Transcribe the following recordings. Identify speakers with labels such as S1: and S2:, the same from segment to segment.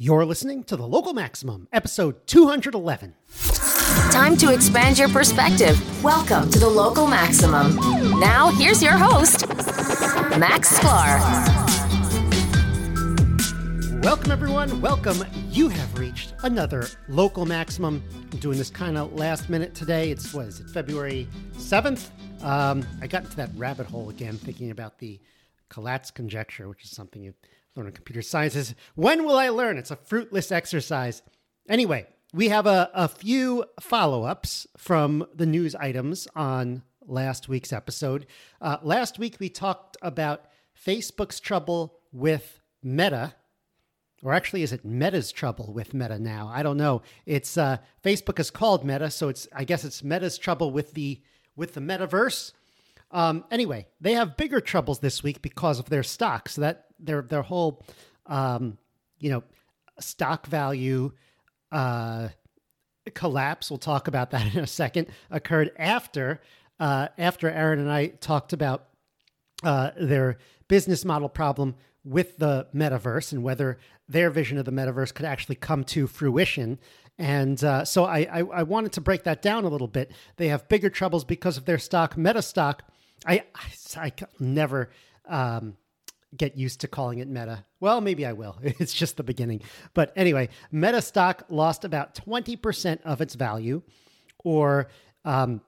S1: You're listening to the Local Maximum, episode 211.
S2: Time to expand your perspective. Welcome to the Local Maximum. Now, here's your host, Max Sklar.
S1: Welcome, everyone. Welcome. You have reached another Local Maximum. I'm doing this kind of last minute today. It's, what is it, February 7th? Um, I got into that rabbit hole again thinking about the Collatz conjecture, which is something you learn in computer sciences. When will I learn? It's a fruitless exercise. Anyway, we have a, a few follow ups from the news items on last week's episode. Uh, last week, we talked about Facebook's trouble with Meta. Or actually, is it Meta's trouble with Meta now? I don't know. It's uh, Facebook is called Meta, so it's I guess it's Meta's trouble with the with the metaverse. Um, anyway, they have bigger troubles this week because of their stock. So that their their whole, um, you know, stock value uh, collapse. We'll talk about that in a second. Occurred after uh, after Aaron and I talked about uh, their business model problem with the metaverse and whether their vision of the metaverse could actually come to fruition. And uh, so I, I, I wanted to break that down a little bit. They have bigger troubles because of their stock. Meta stock, I I, I never um, get used to calling it Meta. Well, maybe I will. It's just the beginning. But anyway, Meta stock lost about 20% of its value, or um,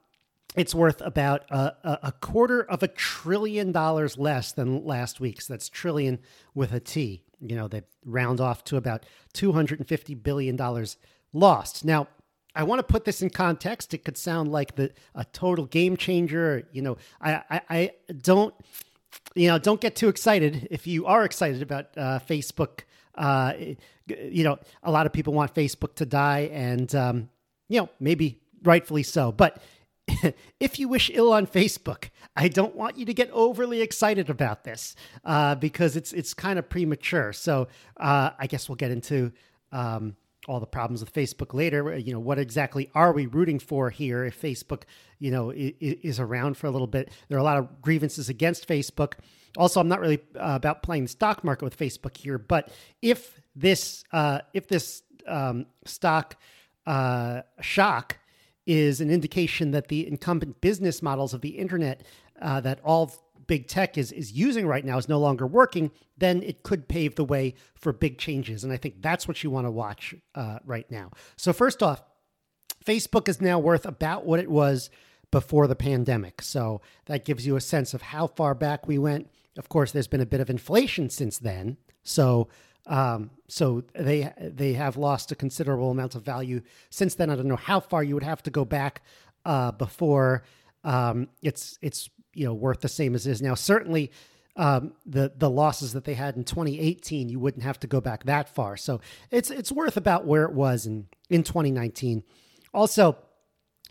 S1: it's worth about a, a, quarter of a trillion dollars less than last week's. So that's trillion with a T. You know, they round off to about $250 billion lost. Now, I want to put this in context. It could sound like the a total game changer. You know, I, I, I don't you know, don't get too excited if you are excited about uh, Facebook. Uh, you know, a lot of people want Facebook to die, and um, you know, maybe rightfully so. But if you wish ill on Facebook, I don't want you to get overly excited about this uh, because it's it's kind of premature. So uh, I guess we'll get into um, all the problems with Facebook later. You know, what exactly are we rooting for here if Facebook, you know, is, is around for a little bit? There are a lot of grievances against Facebook. Also, I'm not really uh, about playing the stock market with Facebook here, but if this uh, if this um, stock uh, shock is an indication that the incumbent business models of the internet uh, that all big tech is is using right now is no longer working, then it could pave the way for big changes. And I think that's what you want to watch uh, right now. So first off, Facebook is now worth about what it was before the pandemic. So that gives you a sense of how far back we went. Of course, there's been a bit of inflation since then. So um, so they they have lost a considerable amount of value since then. I don't know how far you would have to go back uh, before um, it's it's you know worth the same as is now. Certainly, um, the the losses that they had in 2018, you wouldn't have to go back that far. So it's it's worth about where it was in in 2019. Also.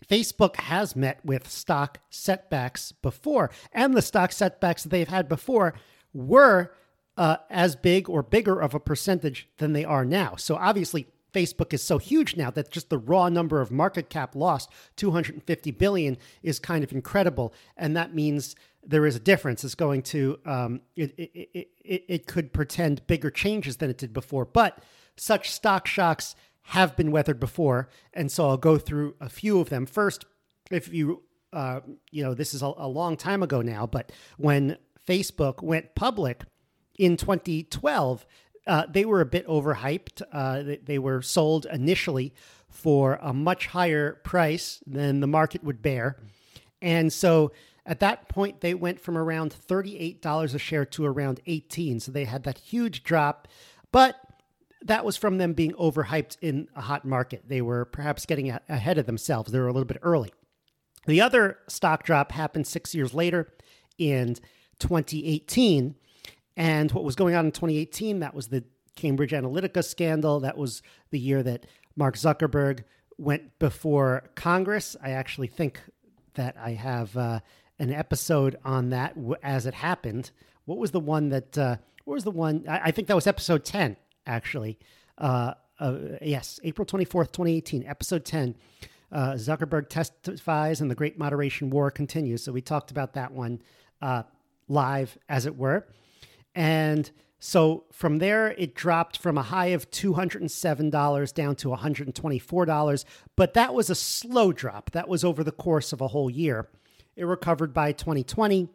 S1: Facebook has met with stock setbacks before, and the stock setbacks that they've had before were uh, as big or bigger of a percentage than they are now. So obviously, Facebook is so huge now that just the raw number of market cap lost, 250 billion, is kind of incredible, and that means there is a difference. It's going to um, it, it, it, it could pretend bigger changes than it did before, but such stock shocks have been weathered before, and so I'll go through a few of them. First, if you uh, you know this is a, a long time ago now, but when Facebook went public in 2012, uh, they were a bit overhyped. Uh, they, they, were sold initially for a much higher price than the market would bear. And so at that point, they went from around $38 a share to around 18. So they had that huge drop. But that was from them being overhyped in a hot market. They were perhaps getting ahead of themselves. They were a little bit early. The other stock drop happened six years later in 2018 and what was going on in 2018, that was the Cambridge Analytica scandal. That was the year that Mark Zuckerberg went before Congress. I actually think that I have uh, an episode on that as it happened. What was the one that, uh, what was the one? I, I think that was episode 10, actually. Uh, uh yes, April 24th, 2018, episode 10. Uh, Zuckerberg testifies and the Great Moderation War continues. So we talked about that one uh, live, as it were. And So from there, it dropped from a high of $207 down to $124. But that was a slow drop. That was over the course of a whole year. It recovered by 2020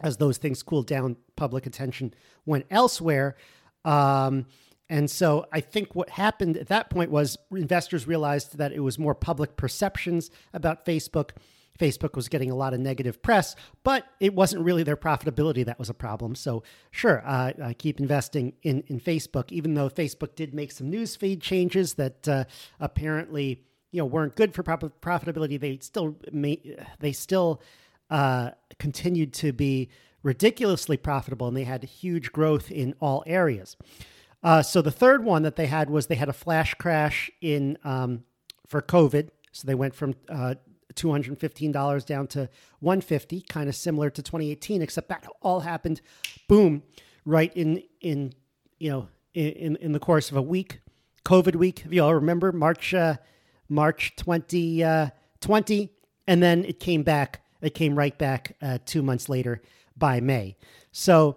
S1: as those things cooled down. Public attention went elsewhere. Um, and so I think what happened at that point was investors realized that it was more public perceptions about Facebook Facebook was getting a lot of negative press, but it wasn't really their profitability that was a problem. So, sure, uh, I keep investing in, in Facebook, even though Facebook did make some newsfeed changes that uh, apparently you know weren't good for profitability. They still may, they still uh, continued to be ridiculously profitable, and they had huge growth in all areas. Uh, so the third one that they had was they had a flash crash in um, for COVID. So they went from uh, $215 down to 150 kind of similar to 2018 except that all happened boom right in in you know in in the course of a week covid week if you all remember march uh, march 2020 uh, and then it came back it came right back uh, 2 months later by may. So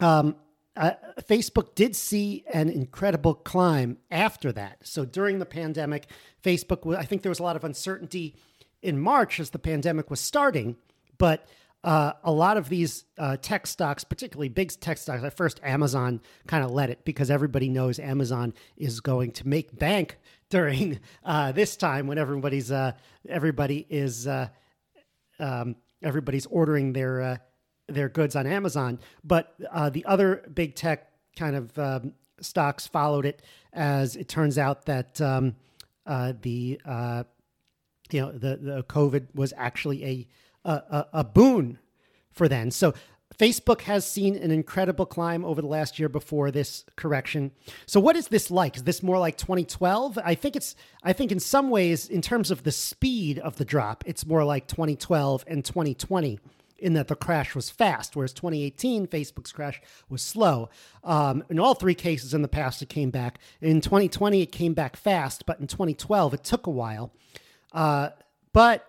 S1: um uh, Facebook did see an incredible climb after that. So during the pandemic, Facebook, I think there was a lot of uncertainty in March as the pandemic was starting, but uh, a lot of these uh, tech stocks, particularly big tech stocks, at first Amazon kind of led it because everybody knows Amazon is going to make bank during uh, this time when everybody's uh, everybody is uh, um, everybody's ordering their uh, their goods on Amazon. But the other big tech kind of um, stocks followed it, as it turns out that um, the you know the, the COVID was actually a, a a boon for them. So Facebook has seen an incredible climb over the last year before this correction. So what is this like? Is this more like 2012? I think it's I think in some ways in terms of the speed of the drop, it's more like 2012 and 2020 in that the crash was fast, whereas 2018 Facebook's crash was slow. Um, in all three cases in the past, it came back. In 2020, it came back fast, but in 2012, it took a while. Uh, but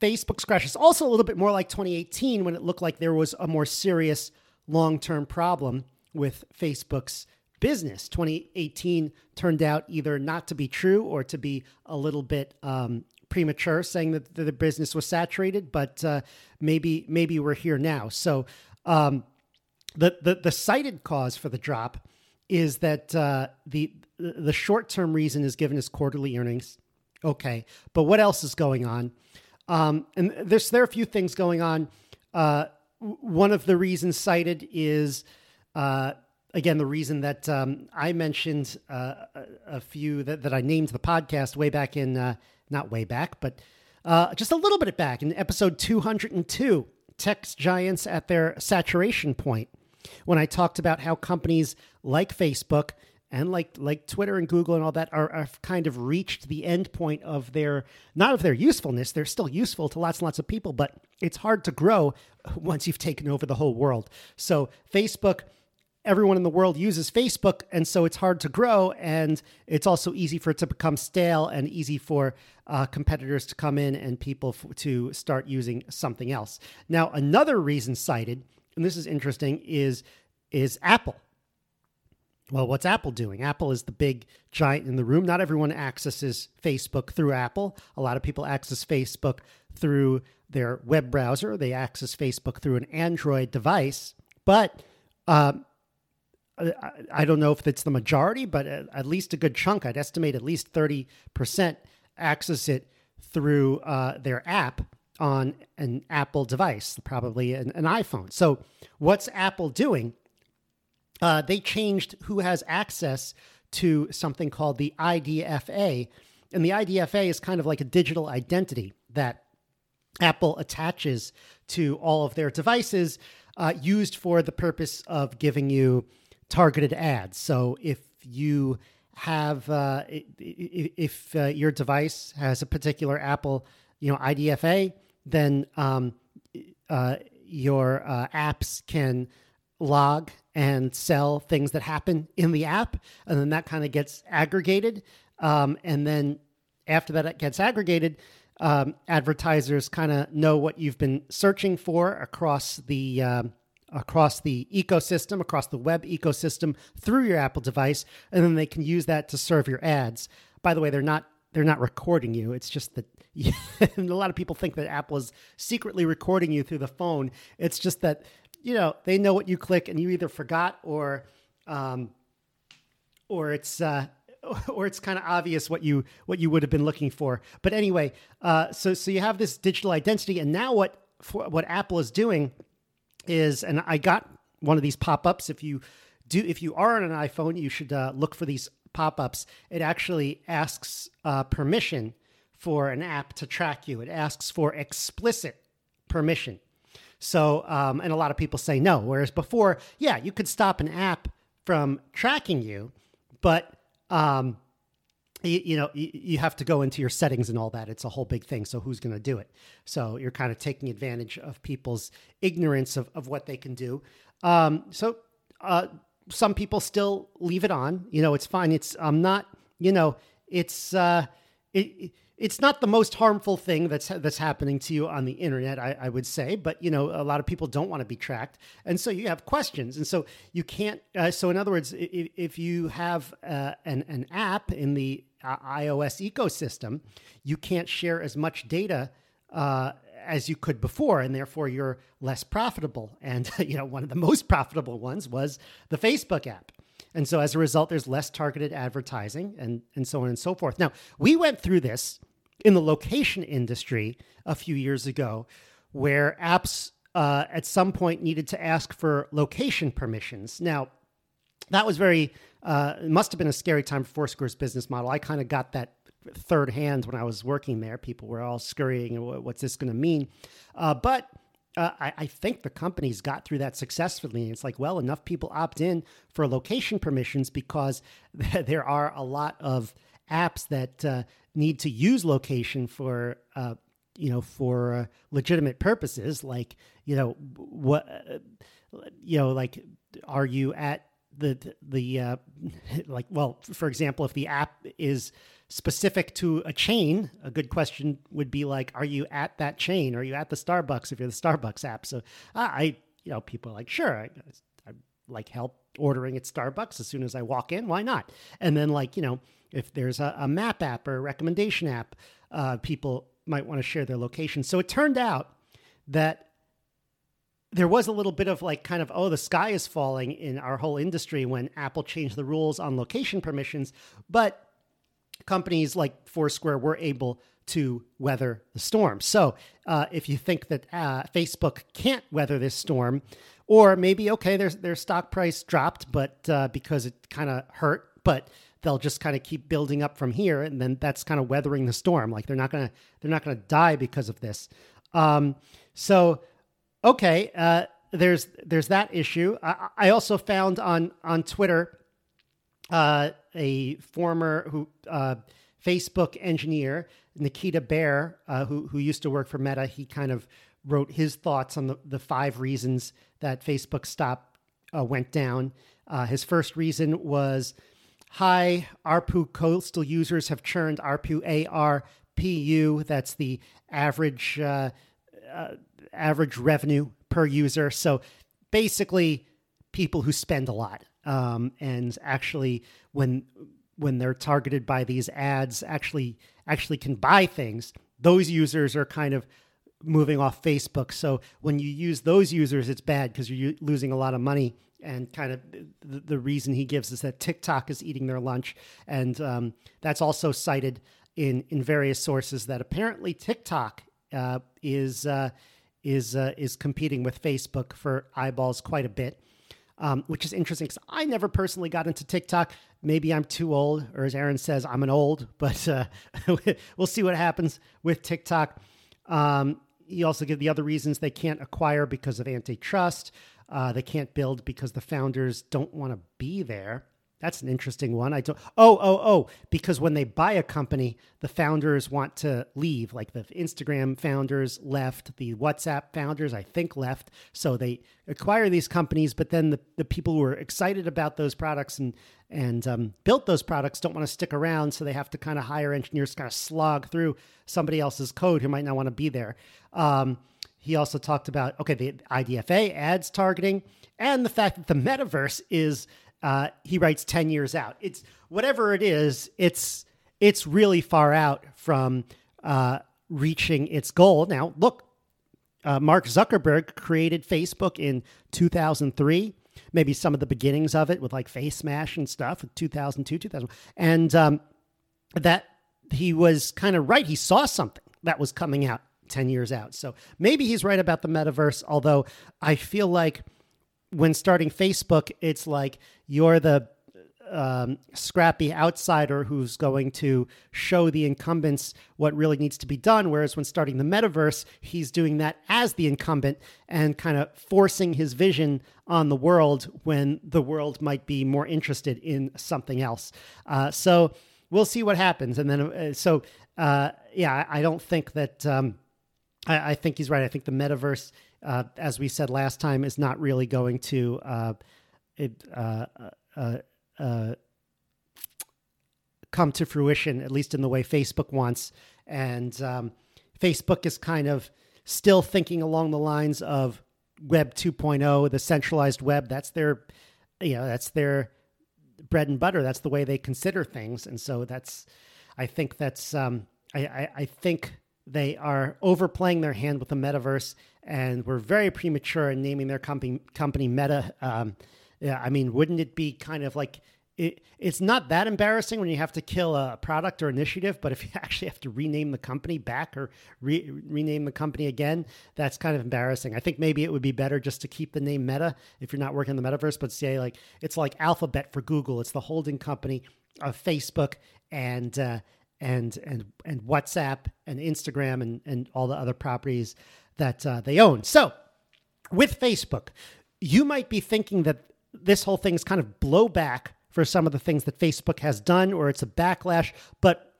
S1: Facebook's crash is also a little bit more like 2018 when it looked like there was a more serious long term problem with Facebook's business. 2018 turned out either not to be true or to be a little bit um, premature, saying that the business was saturated. But uh, maybe maybe we're here now. So um, the, the the cited cause for the drop is that uh, the the short term reason is given as quarterly earnings. Okay, but what else is going on? Um, and there's there are a few things going on. Uh, one of the reasons cited is uh, again the reason that um, I mentioned uh, a, few that, that I named the podcast way back in uh, not way back, but uh, just a little bit back in episode 202. Tech giants at their saturation point. When I talked about how companies like Facebook and like like Twitter and Google and all that are, are kind of reached the end point of their not of their usefulness. They're still useful to lots and lots of people, but it's hard to grow once you've taken over the whole world. So Facebook, everyone in the world uses Facebook, and so it's hard to grow, and it's also easy for it to become stale and easy for uh, competitors to come in and people f- to start using something else. Now, another reason cited, and this is interesting, is is Apple. Well, what's Apple doing? Apple is the big giant in the room. Not everyone accesses Facebook through Apple. A lot of people access Facebook through their web browser. They access Facebook through an Android device. But um, I don't know if it's the majority, but at least a good chunk, I'd estimate at least 30% access it through uh, their app on an Apple device, probably an, an iPhone. So, what's Apple doing? uh, they changed who has access to something called the IDFA. And the IDFA is kind of like a digital identity that Apple attaches to all of their devices, uh, used for the purpose of giving you targeted ads. So if you have, uh, if uh, your device has a particular Apple, you know, IDFA, then um, uh, your uh, apps can log and sell things that happen in the app. And then that kind of gets aggregated. Um, and then after that it gets aggregated, um, advertisers kind of know what you've been searching for across the uh, across the ecosystem, across the web ecosystem through your Apple device, and then they can use that to serve your ads. By the way, they're not they're not recording you. It's just that a lot of people think that Apple is secretly recording you through the phone. It's just that you know they know what you click, and you either forgot or um, or it's uh, or it's kind of obvious what you what you would have been looking for. But anyway, uh, so so you have this digital identity, and now what for, what Apple is doing is, and I got one of these pop ups. If you do, if you are on an iPhone, you should uh, look for these pop ups. It actually asks uh, permission for an app to track you. It asks for explicit permission. So, um, and a lot of people say no. Whereas before, yeah, you could stop an app from tracking you, but um, you, you, know you, you, have to go into your settings and all that. It's a whole big thing. So who's going to do it? So you're kind of taking advantage of people's ignorance of, of what they can do. Um, so uh, some people still leave it on. You know, it's fine. It's I'm not. You know, it's uh, it it's not the most harmful thing that's that's happening to you on the internet, I, I, would say. But you know, a lot of people don't want to be tracked, and so you have questions, and so you can't. Uh, so in other words, if, if you have uh, an an app in the uh, iOS ecosystem, you can't share as much data. Uh, as you could before, and therefore you're less profitable. And you know, one of the most profitable ones was the Facebook app. And so as a result, there's less targeted advertising and, and so on and so forth. Now, we went through this in the location industry a few years ago where apps uh, at some point needed to ask for location permissions. Now, that was very, uh, must have been a scary time for Foursquare's business model. I kind of got that third hand when I was working there. People were all scurrying, what's this going to mean? Uh, but uh, I, I, think the companies got through that successfully. It's like, well, enough people opt in for location permissions because there are a lot of apps that uh, need to use location for, uh, you know, for uh, legitimate purposes. Like, you know, what, uh, you know, like, are you at the the uh, like? Well, for example, if the app is specific to a chain, a good question would be like, are you at that chain? Are you at the Starbucks if you're the Starbucks app? So I, you know, people are like, sure, I, I like help ordering at Starbucks as soon as I walk in. Why not? And then like, you know, if there's a, a map app or a recommendation app, uh, people might want to share their location. So it turned out that there was a little bit of like kind of oh the sky is falling in our whole industry when apple changed the rules on location permissions but companies like Foursquare were able to weather the storm. So uh, if you think that uh, Facebook can't weather this storm, or maybe okay, their their stock price dropped, but uh, because it kind of hurt, but they'll just kind of keep building up from here, and then that's kind of weathering the storm. Like they're not gonna they're not gonna die because of this. Um, so okay, uh, there's there's that issue. I, I also found on on Twitter uh, a former who uh, Facebook engineer, Nikita Bier, uh, who who used to work for Meta. He kind of wrote his thoughts on the, the five reasons that Facebook stop uh, went down. Uh, his first reason was high ARPU coastal users have churned ARPU ARPU. That's the average uh, average revenue per user. So basically, people who spend a lot um, and actually when when they're targeted by these ads actually actually can buy things those users are kind of moving off facebook. So when you use those users it's bad because you're losing a lot of money. And kind of the, the, reason he gives is that tiktok is eating their lunch. And um, that's also cited in in various sources that apparently tiktok uh, is uh, is uh, is competing with facebook for eyeballs quite a bit um, which is interesting because I never personally got into TikTok. Maybe I'm too old, or as Aaron says, I'm an old, but uh, we'll see what happens with TikTok. Um, you also give the other reasons they can't acquire because of antitrust. Uh, they can't build because the founders don't want to be there. That's an interesting one. I don't. Oh, oh, oh! Because when they buy a company, the founders want to leave. Like the Instagram founders left, the WhatsApp founders, I think, left. So they acquire these companies, but then the, the people who are excited about those products and and um, built those products don't want to stick around. So they have to kind of hire engineers, to kind of slog through somebody else's code who might not want to be there. Um, he also talked about okay, the IDFA ads targeting, and the fact that the metaverse is. Uh, he writes ten years out. It's whatever it is. It's it's really far out from uh, reaching its goal. Now, look, uh, Mark Zuckerberg created Facebook in 2003 maybe some of the beginnings of it with like Facemash and stuff, 2002, 2000. And um, that he was kind of right. He saw something that was coming out 10 years out. So maybe he's right about the metaverse, although I feel like when starting Facebook, it's like you're the um, scrappy outsider who's going to show the incumbents what really needs to be done. Whereas when starting the metaverse, he's doing that as the incumbent and kind of forcing his vision on the world when the world might be more interested in something else. Uh, so we'll see what happens. And then, uh, so uh, yeah, I, don't think that. Um, I, I, think he's right. I think the metaverse, uh, as we said last time, is not really going to. Uh, it, uh, uh, come to fruition, at least in the way Facebook wants. And um, Facebook is kind of still thinking along the lines of Web 2.0, the centralized web. That's their, you know, that's their bread and butter. That's the way they consider things. And so that's, I think that's, um, I, I, I think they are overplaying their hand with the metaverse, and we're very premature in naming their company company Meta. Um, yeah, I mean, wouldn't it be kind of like it, it's not that embarrassing when you have to kill a product or initiative, but if you actually have to rename the company back or re, rename the company again, that's kind of embarrassing. I think maybe it would be better just to keep the name Meta if you're not working in the metaverse, but say like it's like Alphabet for Google. It's the holding company of Facebook and uh, and and and WhatsApp and Instagram and and all the other properties that uh, they own. So with Facebook, you might be thinking that this whole thing is kind of blowback for some of the things that Facebook has done, or it's a backlash. But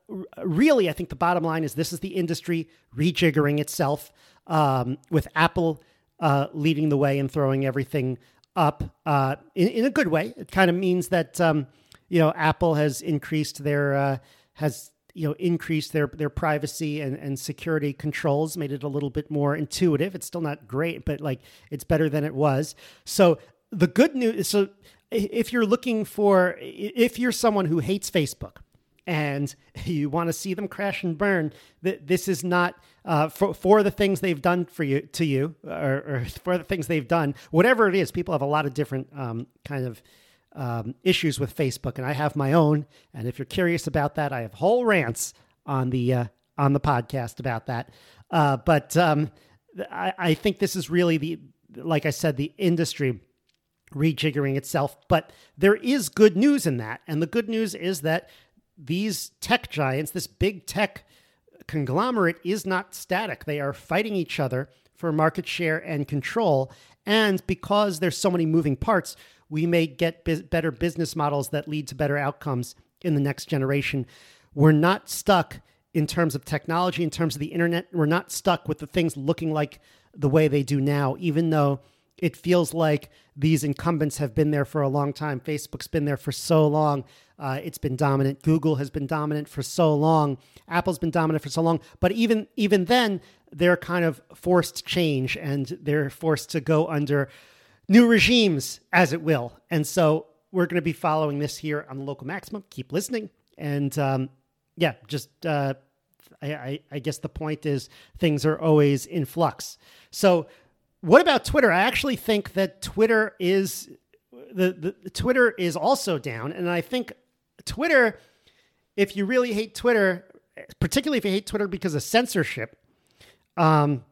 S1: really, I think the bottom line is this is the industry rejiggering itself um, with Apple uh, leading the way and throwing everything up uh, in, in, a good way. It kind of means that um, you know Apple has increased their uh, has you know increased their their privacy and, and security controls, made it a little bit more intuitive. It's still not great, but like it's better than it was. So the good news so if you're looking for if you're someone who hates facebook and you want to see them crash and burn this is not uh, for, for the things they've done for you to you or, or, for the things they've done whatever it is people have a lot of different um, kind of um, issues with facebook and i have my own and if you're curious about that i have whole rants on the uh, on the podcast about that uh, but um, I, I think this is really the like i said the industry rejiggering itself. But there is good news in that. And the good news is that these tech giants, this big tech conglomerate, is not static. They are fighting each other for market share and control. And because there's so many moving parts, we may get better business models that lead to better outcomes in the next generation. We're not stuck in terms of technology, in terms of the internet. We're not stuck with the things looking like the way they do now, even though it feels like these incumbents have been there for a long time. Facebook's been there for so long. Uh, it's been dominant. Google has been dominant for so long. Apple's been dominant for so long. But even even then, they're kind of forced change and they're forced to go under new regimes, as it will. And so we're going to be following this here on the local maximum. Keep listening, and um, yeah, just uh, I, I, I guess the point is things are always in flux. So what about Twitter? I actually think that Twitter is the, the Twitter is also down, and I think Twitter, if you really hate Twitter, particularly if you hate Twitter because of censorship, um,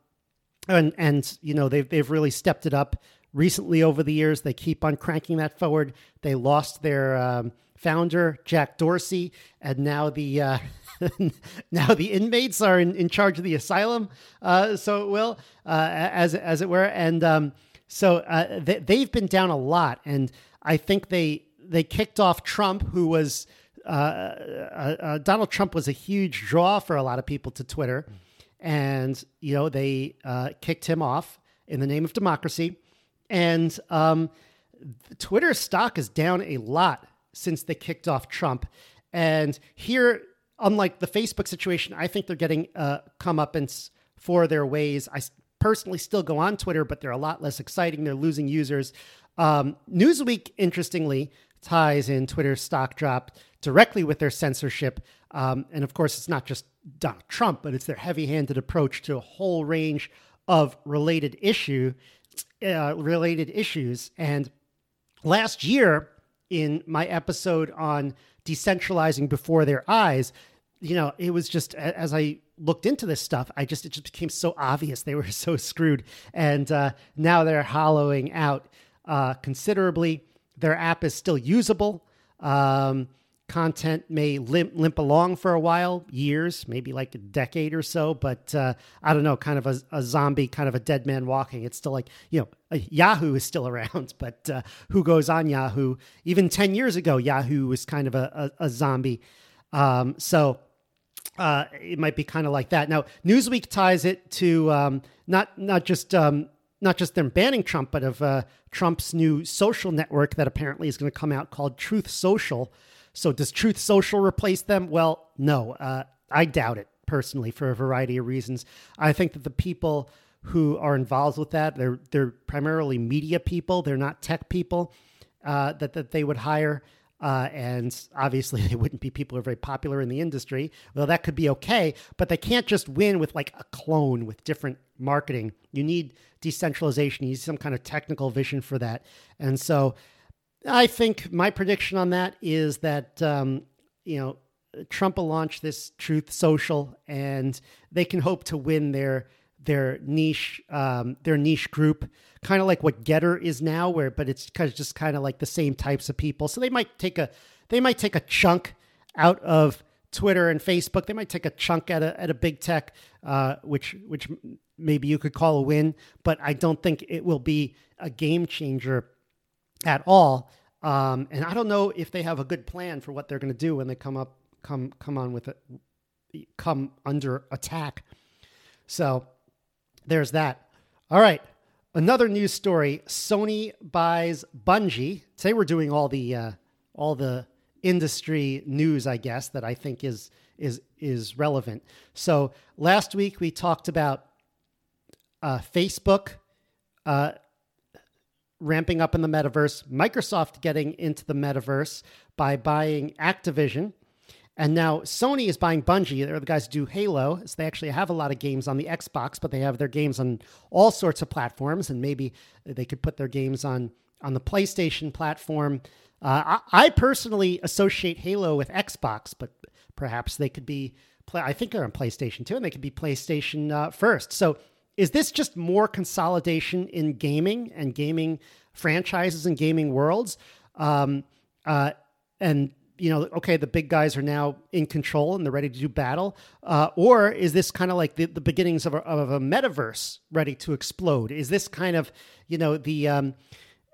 S1: and and you know they've they've really stepped it up recently over the years. They keep on cranking that forward. They lost their um, founder Jack Dorsey, and now the uh, now the inmates are in, in charge of the asylum, uh, so it will, uh, as as it were, and um, so uh, they, they've been down a lot, and I think they they kicked off Trump, who was uh, uh, Donald Trump was a huge draw for a lot of people to Twitter, and you know they kicked him off in the name of democracy, and um, Twitter stock is down a lot since they kicked off Trump. And here unlike the Facebook situation, I think they're getting uh, comeuppance for their ways. I personally still go on Twitter, but they're a lot less exciting. They're losing users. Um, Newsweek, interestingly, ties in Twitter's stock drop directly with their censorship. Um, and of course, it's not just Donald Trump, but it's their heavy handed approach to a whole range of related issue, uh, related issues. And last year, in my episode on decentralizing before their eyes, you know, it was just as I looked into this stuff, I just it just became so obvious they were so screwed, and uh, now they're hollowing out uh, considerably. Their app is still usable. Um, content may limp, limp along for a while, years, maybe like a decade or so, but uh, I don't know, kind of a, a, zombie, kind of a dead man walking. It's still like, you know, Yahoo is still around, but uh, who goes on Yahoo? Even 10 years ago, Yahoo was kind of a, a, a zombie. Um, so uh, it might be kind of like that. Now, Newsweek ties it to um, not, not just um, not just them banning Trump, but of uh, Trump's new social network that apparently is going to come out called Truth Social. So, does Truth Social replace them? Well, no, uh, I doubt it personally for a variety of reasons. I think that the people who are involved with that they're they're primarily media people. They're not tech people uh, that that they would hire. Uh, and obviously, they wouldn't be people who are very popular in the industry. Well, that could be okay, but they can't just win with like a clone with different marketing. You need decentralization. You need some kind of technical vision for that. And so, I think my prediction on that is that um, you know Trump will launch this Truth Social, and they can hope to win their their niche um, their niche group kind of like what GETTR is now where but it's kind of just kind of like the same types of people. So they might take a they might take a chunk out of Twitter and Facebook. They might take a chunk at a at a big tech uh, which which maybe you could call a win but I don't think it will be a game changer at all um, and I don't know if they have a good plan for what they're going to do when they come up come come on with it come under attack so there's that. All right. Another news story: Sony buys Bungie. Today we're doing all the uh, all the industry news, I guess, that I think is is is relevant. So last week we talked about uh, Facebook uh, ramping up in the metaverse, Microsoft getting into the metaverse by buying Activision, and now Sony is buying Bungie. They're the guys who do Halo. So they actually have a lot of games on the Xbox, but they have their games on all sorts of platforms. And maybe they could put their games on on the PlayStation platform. Uh, I, I, personally associate Halo with Xbox, but perhaps they could be. Play, I think they're on PlayStation too, and they could be PlayStation uh, first. So is this just more consolidation in gaming and gaming franchises and gaming worlds? Um, uh, and you know, okay, the big guys are now in control and they're ready to do battle? Uh, or is this kind of like the, the beginnings of a, of a metaverse ready to explode? Is this kind of, you know, the, um,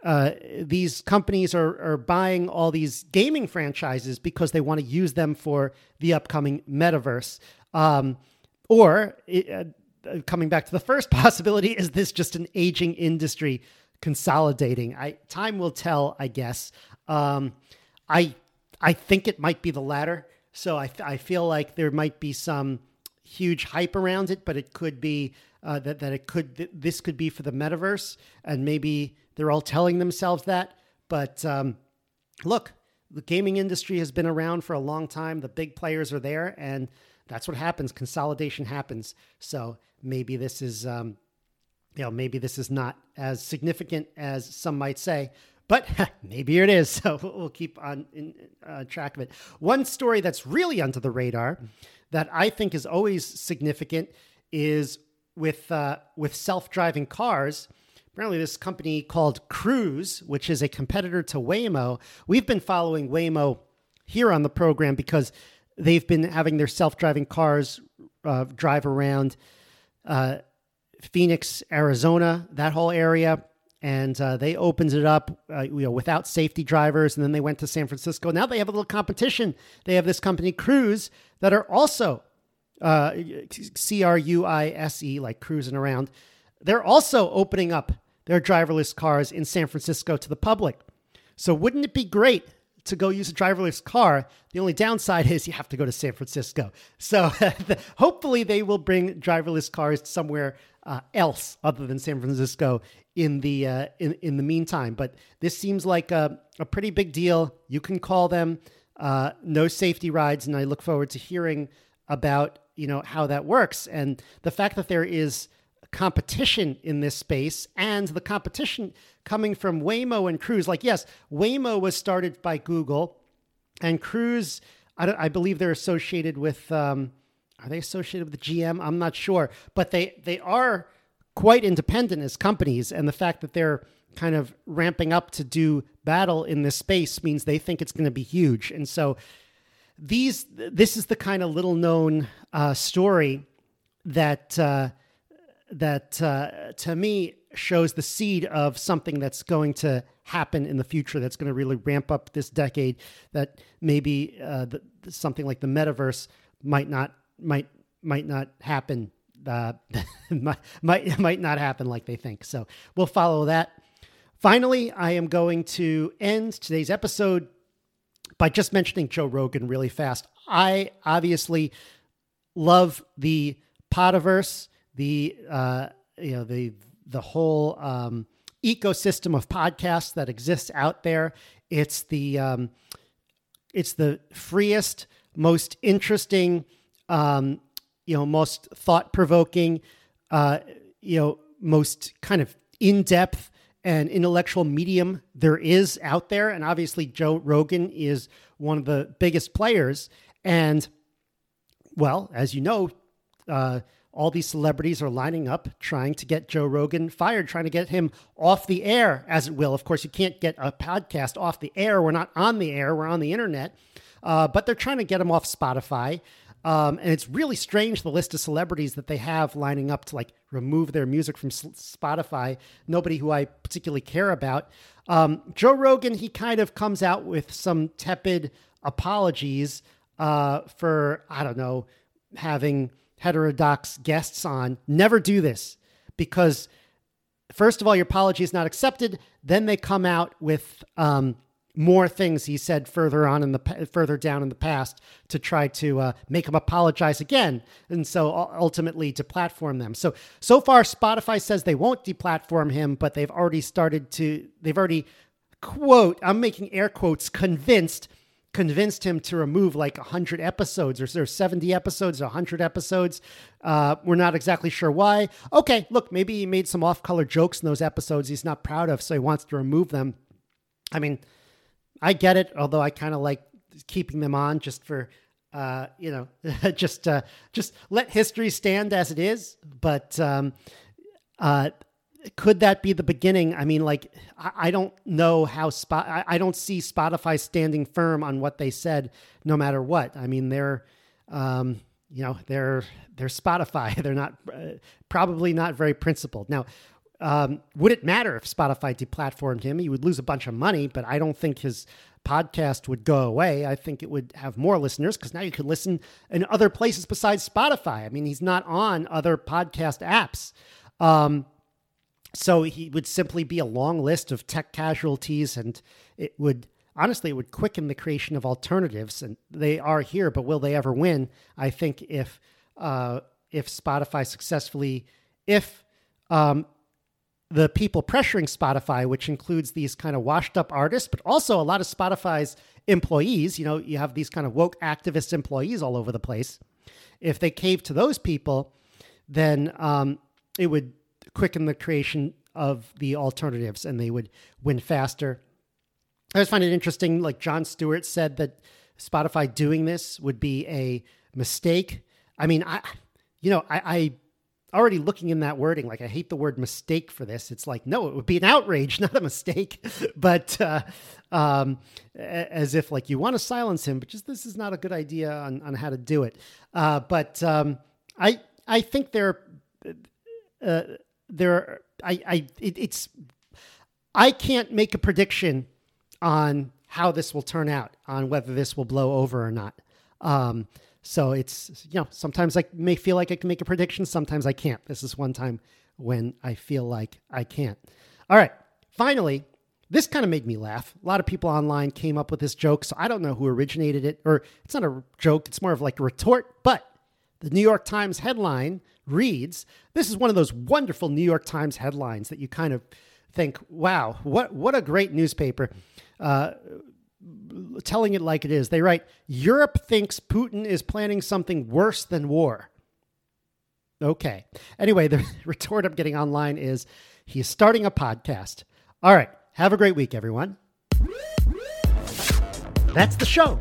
S1: uh, these companies are, are buying all these gaming franchises because they want to use them for the upcoming metaverse? Um, or, uh, coming back to the first possibility, is this just an aging industry consolidating? I time will tell, I guess. Um, I I think it might be the latter. So I, I feel like there might be some huge hype around it, but it could be uh, that that it could th- this could be for the metaverse, and maybe they're all telling themselves that. But um, look, the gaming industry has been around for a long time. The big players are there, and that's what happens. Consolidation happens. So maybe this is. Um, you know, maybe this is not as significant as some might say, but maybe it is. So we'll keep on in, uh, track of it. One story that's really under the radar that I think is always significant is with uh, with self driving cars. Apparently, this company called Cruise, which is a competitor to Waymo, we've been following Waymo here on the program because they've been having their self driving cars uh, drive around uh, Phoenix, Arizona, that whole area. And uh, they opened it up uh, you know without safety drivers. And then they went to san francisco. Now they have a little competition. They have this company cruise that are also uh, c-r-u-i-s-e like cruising around. They're also opening up their driverless cars in san francisco to the public. So wouldn't it be great to go use a driverless car. The only downside is you have to go to San Francisco. So hopefully they will bring driverless cars somewhere uh, else other than San Francisco in the uh, in in the meantime. But this seems like a, a pretty big deal. You can call them uh, no safety rides, and I look forward to hearing about you know how that works and the fact that there is competition in this space and the competition coming from Waymo and Cruise. Like, yes, Waymo was started by Google, and Cruise, I, I believe they're associated with. Um, are they associated with GM? I'm not sure, but they they are quite independent as companies, and the fact that they're kind of ramping up to do battle in this space means they think it's going to be huge, and so these this is the kind of little known uh, story that uh, that uh, to me shows the seed of something that's going to happen in the future that's going to really ramp up this decade that maybe uh, the, something like the metaverse might not might might not happen uh, might, might might not happen like they think. So we'll follow that. Finally i am going to end today's episode by just mentioning joe rogan really fast. I obviously love the Podiverse the uh, you know the the whole um, ecosystem of podcasts that exists out there. It's the um, it's the freest, most interesting, um, you know, most thought provoking, uh, you know, most kind of in depth and intellectual medium there is out there. And obviously, Joe Rogan is one of the biggest players. And well, as you know, uh, all these celebrities are lining up trying to get Joe Rogan fired, trying to get him off the air, as it will. Of course, you can't get a podcast off the air. We're not on the air, we're on the internet. Uh, but they're trying to get him off Spotify. Um, and it's really strange the list of celebrities that they have lining up to like remove their music from Spotify. Nobody who I particularly care about. Um, Joe Rogan, he kind of comes out with some tepid apologies uh, for, I don't know, having heterodox guests on. Never do this because, first of all, your apology is not accepted. Then they come out with um, more things he said further on in the further down in the past to try to uh, make him apologize again, and so ultimately to platform them. So so far, Spotify says they won't deplatform him, but they've already started to. They've already quote. I'm making air quotes. Convinced convinced him to remove like 100 episodes or there's 70 episodes 100 episodes. Uh, we're not exactly sure why. Okay look maybe he made some off-color jokes in those episodes he's not proud of so he wants to remove them. I mean i get it although i kind of like keeping them on just for uh, you know just uh, just let history stand as it is. But um, uh, could that be the beginning? I mean, like, I, don't know how spot. I, don't see Spotify standing firm on what they said, no matter what. I mean, they're, um, you know, they're they're Spotify. They're not uh, probably not very principled. Now, um, would it matter if Spotify deplatformed him? He would lose a bunch of money, but I don't think his podcast would go away. I think it would have more listeners because now you can listen in other places besides Spotify. I mean, he's not on other podcast apps. Um, so he would simply be a long list of tech casualties, and it would honestly it would quicken the creation of alternatives. And they are here, but will they ever win? I think if uh, if Spotify successfully, if um, the people pressuring Spotify, which includes these kind of washed up artists, but also a lot of Spotify's employees. You know, you have these kind of woke activist employees all over the place. If they cave to those people, then um, it would quicken the creation of the alternatives and they would win faster. I always find it interesting, like Jon Stewart said that Spotify doing this would be a mistake. I mean, I, you know, I, I already looking in that wording, like I hate the word mistake for this. It's like, no, it would be an outrage, not a mistake. but uh, um, as if like you want to silence him, but just this is not a good idea on, on how to do it. Uh, but um, I I think there uh, there I I it, it's I can't make a prediction on how this will turn out, on whether this will blow over or not. Um, so it's you know sometimes I may feel like I can make a prediction, sometimes I can't. This is one time when I feel like I can't. All right, finally, This kind of made me laugh. A lot of people online came up with this joke, so I don't know who originated it, or it's not a joke, it's more of like a retort. But the New York Times headline reads This is one of those wonderful New York Times headlines that you kind of think, wow, what, what a great newspaper. Uh, telling it like it is. They write Europe thinks Putin is planning something worse than war. Okay. Anyway, the retort I'm getting online is he's starting a podcast. All right. Have a great week, everyone. That's the show.